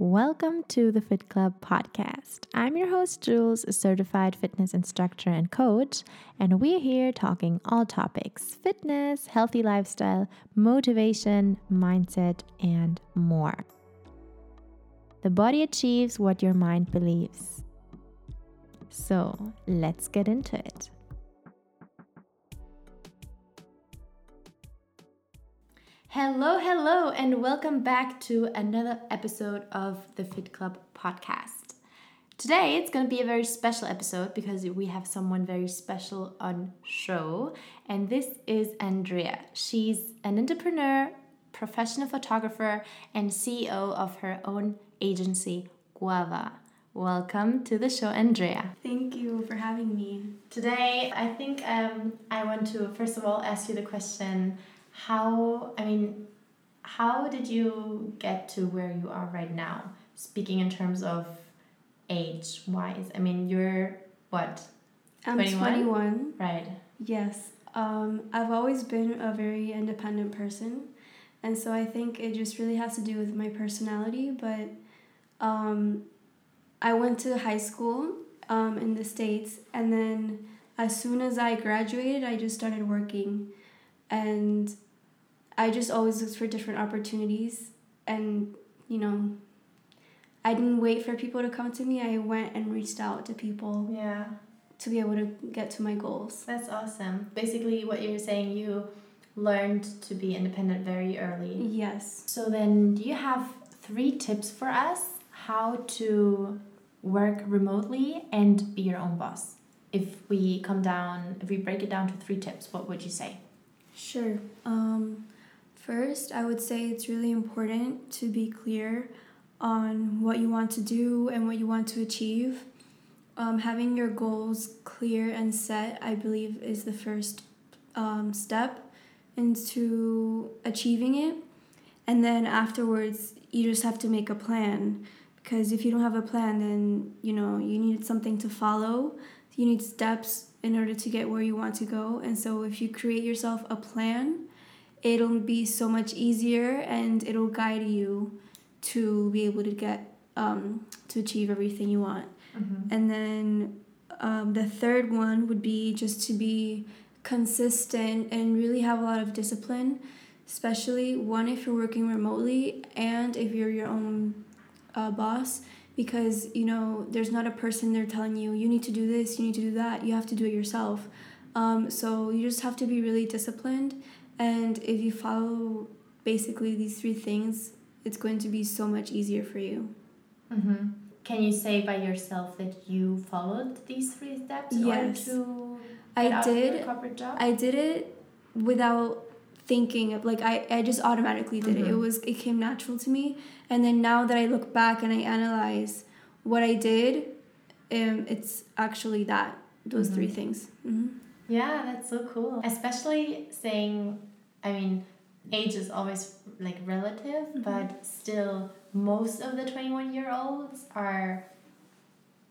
Welcome to the Fit Club podcast. I'm your host, Jules, a certified fitness instructor and coach, and we're here talking all topics fitness, healthy lifestyle, motivation, mindset, and more. The body achieves what your mind believes. So let's get into it. Hello, hello, and welcome back to another episode of the Fit Club podcast. Today it's going to be a very special episode because we have someone very special on show, and this is Andrea. She's an entrepreneur, professional photographer, and CEO of her own agency, Guava. Welcome to the show, Andrea. Thank you for having me. Today, I think um, I want to first of all ask you the question how i mean how did you get to where you are right now? Speaking in terms of age wise. I mean you're what i'm 21, 21. right. Yes. Um, i've always been a very independent person. And so i think it just really has to do with my personality but um, i went to high school um, in the states. And then as soon as i graduated i just started working and I just always looked for different opportunities and you know I didn't wait for people to come to me. I went and reached out to people. Yeah. To be able to get to my goals. That's awesome. Basically what you're saying you learned to be independent very early. Yes. So then do you have three tips for us how to work remotely and be your own boss? If we come down, if we break it down to three tips, what would you say? Sure. Um, first, I would say it's really important to be clear on what you want to do and what you want to achieve. Um, having your goals clear and set, I believe, is the first um, step into achieving it. And then afterwards, you just have to make a plan because if you don't have a plan, then you know you need something to follow. You need steps in order to get where you want to go. And so if you create yourself a plan, it'll be so much easier and it'll guide you to be able to get um, to achieve everything you want. Mm-hmm. And then um, the third one would be just to be consistent and really have a lot of discipline, especially one if you're working remotely and if you're your own uh, boss because you know there's not a person there telling you you need to do this you need to do that you have to do it yourself. Um, so you just have to be really disciplined and if you follow basically these three things it's going to be so much easier for you. Mm-hmm. can you say by yourself that you followed these three steps yes. i did i did it without thinking of like I, I just automatically did mm-hmm. it. It mm-hmm. was it came natural to me. And then now that I look back and I analyze what I did, um, it's actually that those mm-hmm. three things. Mm-hmm. Yeah, that's so cool. Especially saying, I mean, age is always like relative, mm-hmm. but still, most of the twenty one year olds are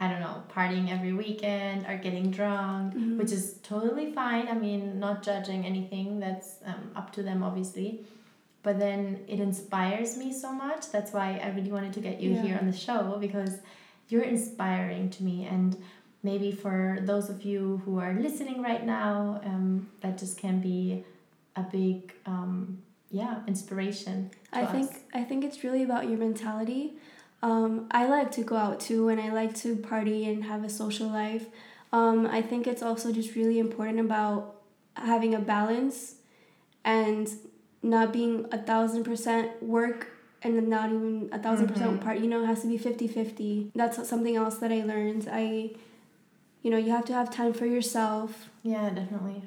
I don't know, partying every weekend or getting drunk, mm-hmm. which is totally fine. I mean, not judging anything, that's um, up to them, obviously. But then it inspires me so much. That's why I really wanted to get you yeah. here on the show because you're inspiring to me. And maybe for those of you who are listening right now, um, that just can be a big, um, yeah, inspiration. I us. think I think it's really about your mentality um, I like to go out too, and I like to party and have a social life. Um, I think it's also just really important about having a balance and not being a thousand percent work and not even a 1000 mm-hmm. percent part. You know, it has to be 50 50. That's something else that I learned. I, you know, you have to have time for yourself. Yeah, definitely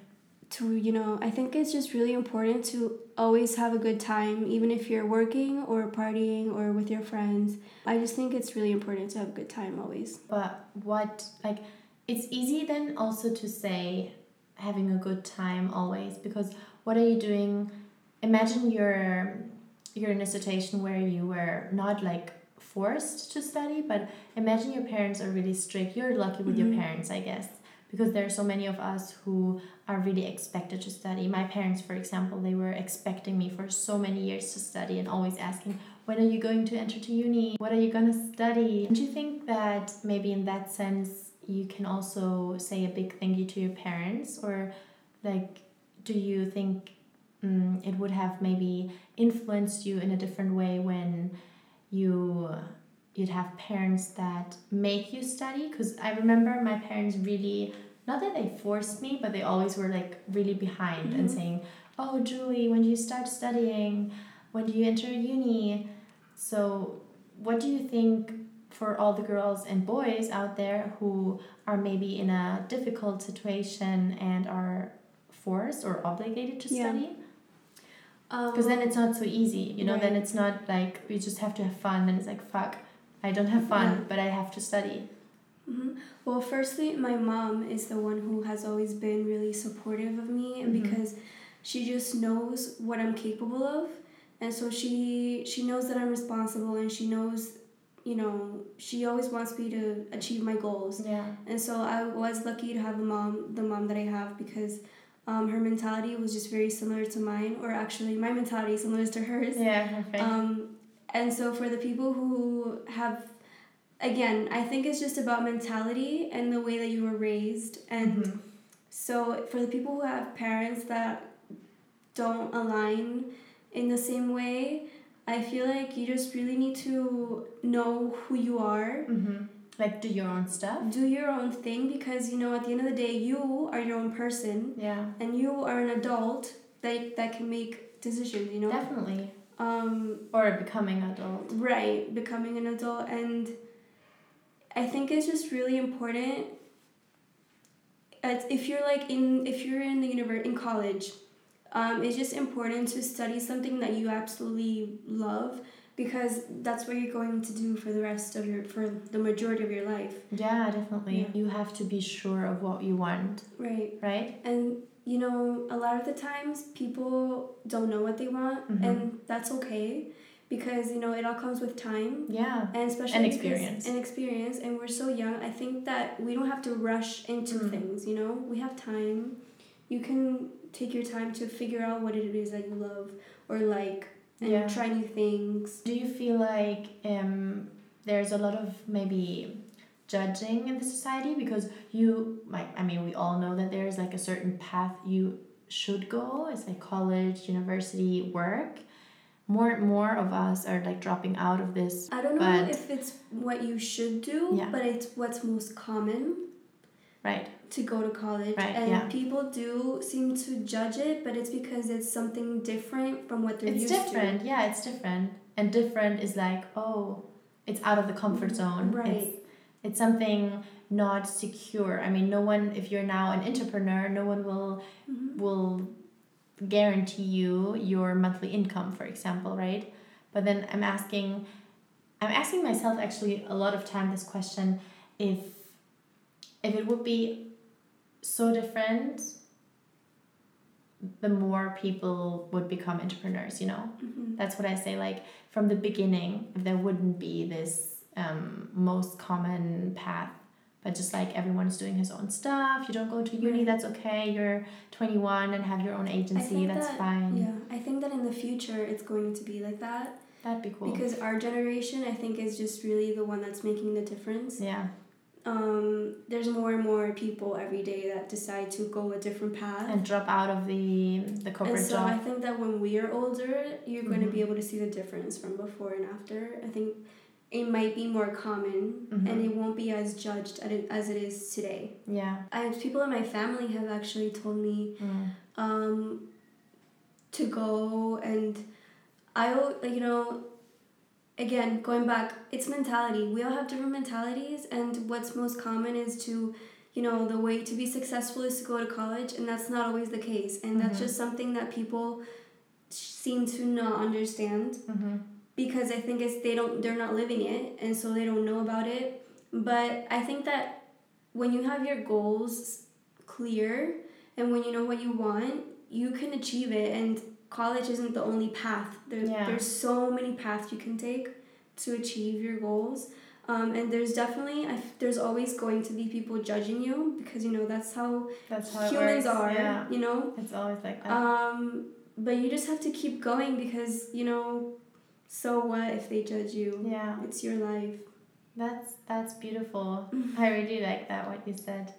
to you know i think it's just really important to always have a good time even if you're working or partying or with your friends. I just think it's really important to have a good time always. But what like it's easy then also to say having a good time always because what are you doing? Imagine you're you're in a situation where you were not like forced to study but imagine your parents are really strict. You're lucky with mm-hmm. your parents i guess because there are so many of us who are really expected to study. My parents, for example, they were expecting me for so many years to study and always asking, when are you going to enter to uni? What are you going to study? Do you think that maybe in that sense you can also say a big thank you to your parents? Or like, do you think um, it would have maybe influenced you in a different way when you you'd have parents that make you study because i remember my parents really not that they forced me but they always were like really behind mm-hmm. and saying oh julie when do you start studying when do you enter uni so what do you think for all the girls and boys out there who are maybe in a difficult situation and are forced or obligated to yeah. study because um, then it's not so easy you know right. then it's not like we just have to have fun then it's like fuck i don't have fun yeah. but i have to study mm-hmm. well firstly my mom is the one who has always been really supportive of me and mm-hmm. because she just knows what i'm capable of and so she she knows that i'm responsible and she knows you know she always wants me to achieve my goals yeah and so i was lucky to have the mom the mom that i have because um, her mentality was just very similar to mine, or actually, my mentality is similar to hers. Yeah, okay. Um, and so, for the people who have, again, I think it's just about mentality and the way that you were raised. And mm-hmm. so, for the people who have parents that don't align in the same way, I feel like you just really need to know who you are. Mm-hmm like do your own stuff do your own thing because you know at the end of the day you are your own person yeah and you are an adult that that can make decisions you know definitely um or becoming adult. Right becoming an adult and i think it's just really important if you're like in if you're in the universe in college um, it's just important to study something that you absolutely love because that's what you're going to do for the rest of your for the majority of your life. Yeah definitely. Yeah. you have to be sure of what you want. Right. Right? And you know a lot of the times people don't know what they want mm-hmm. and that's okay because you know it all comes with time. Yeah. And especially and experience. and experience and we're so young. I think that we don't have to rush into mm. things you know? We have time. You can take your time to figure out what it is that you love or like and yeah. try new things. Do you feel like um, there's a lot of maybe judging in the society because you like I mean we all know that there's like a certain path you should go. It's like college, university, work. More and more of us are like dropping out of this. I don't know if it's what you should do, yeah. but it's what's most common. Right to go to college right, and yeah. people do seem to judge it but it's because it's something different from what they're it's used different to. yeah it's different and different is like oh it's out of the comfort mm-hmm. zone right it's, it's something not secure i mean no one if you're now an entrepreneur no one will mm-hmm. will guarantee you your monthly income for example right but then i'm asking i'm asking myself actually a lot of time this question if if it would be so different the more people would become entrepreneurs you know? Mm-hmm. that's what i say like from the beginning if there wouldn't be this um, most common path but just like everyone's doing his own stuff you don't go to uni that's okay you're 21 and have your own agency that's that, fine. Yeah i think that in the future it's going to be like that. That'd be cool. Because our generation i think is just really the one that's making the difference. Yeah um, there's more and more people every day that decide to go a different path and drop out of the the corporate and so job. I think that when we are older, you're mm-hmm. going to be able to see the difference from before and after. I think it might be more common mm-hmm. and it won't be as judged as it is today. Yeah. I people in my family have actually told me mm. um, to go and I you know again, going back, it's mentality. We all have different mentalities, and what's most common is to, you know, the way to be successful is to go to college, and that's not always the case. And mm-hmm. that's just something that people seem to not understand mm-hmm. because I think it's they don't they're not living it, and so they don't know about it. But I think that when you have your goals clear and when you know what you want, you can achieve it and college isn't the only path. There's yeah. there's so many paths you can take to achieve your goals. Um, and there's definitely I, there's always going to be people judging you because you know that's how, that's how humans are yeah. you know it's always like that um, but you just have to keep going because you know so what if they judge you? Yeah. It's your life. That's that's beautiful. I really like that what you said.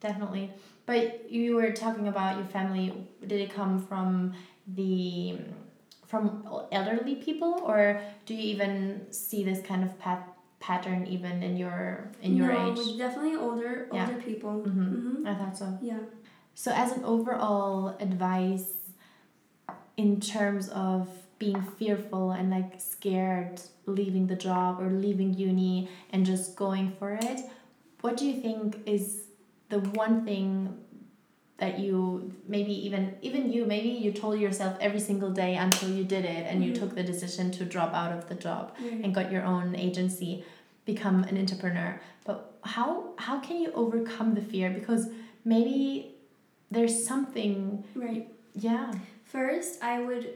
Definitely. But you were talking about your family. Did it come from the from elderly people, or do you even see this kind of path pattern even in your in your no, age? definitely older Yeah. older people. Mm-hmm. hmm I thought so. Yeah. So, as an overall advice in terms of being fearful and like scared leaving the job or leaving uni and just going for it, what do you think is the one thing that you maybe even even you maybe you told yourself every single day until you did it and you Mhm. took the decision to drop out of the job Right. and got your own agency become an entrepreneur but how how can you overcome the fear because maybe there's something right. yeah First, I would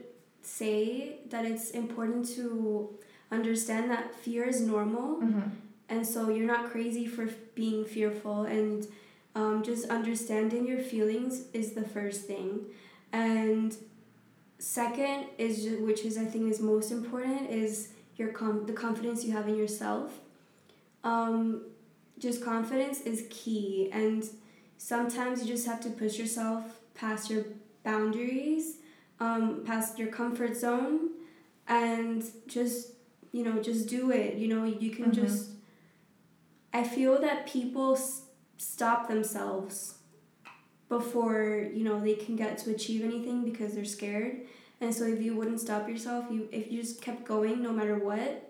say that it's important to understand that fear is normal. mm-hmm. and so you're not crazy for being fearful and um, just understanding your feelings is the first thing. And second is ju- which is i think is most important is your com- the confidence you have in yourself. Um, just confidence is key. And sometimes you just have to push yourself past your boundaries um, past your comfort zone and just you know just do it. You know you can Mhm. just i feel that people stop themselves before you know they can get to achieve anything because they're scared. And so if you wouldn't stop yourself you if you just kept going no matter what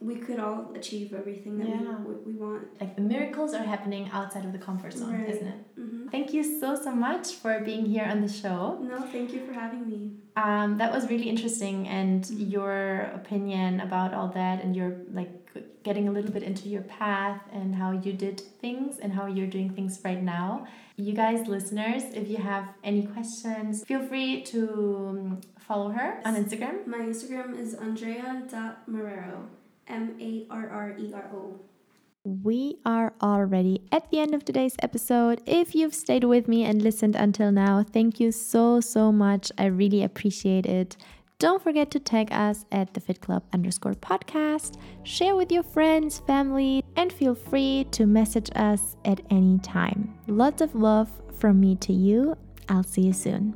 we could all achieve everything that Yeah. we, we want. Like the miracles are happening outside of the comfort zone Right. isn't it? Hmm thank you so so much for being here on the show. No thank you for having me. Um, that was really interesting and your opinion about all that and your like getting a little bit into your path and how you did things and how you're doing things right now you guys listeners if you have any questions feel free to um, follow her on instagram my instagram is andrea.marrero m-a-r-r-e-r-o We are already at the end of today's episode. If you've stayed with me and listened until now, thank you so, so much. I really appreciate it. Don't forget to tag us at the Fit Club underscore podcast, share with your friends, family, and feel free to message us at any time. Lots of love from me to you. I'll see you soon.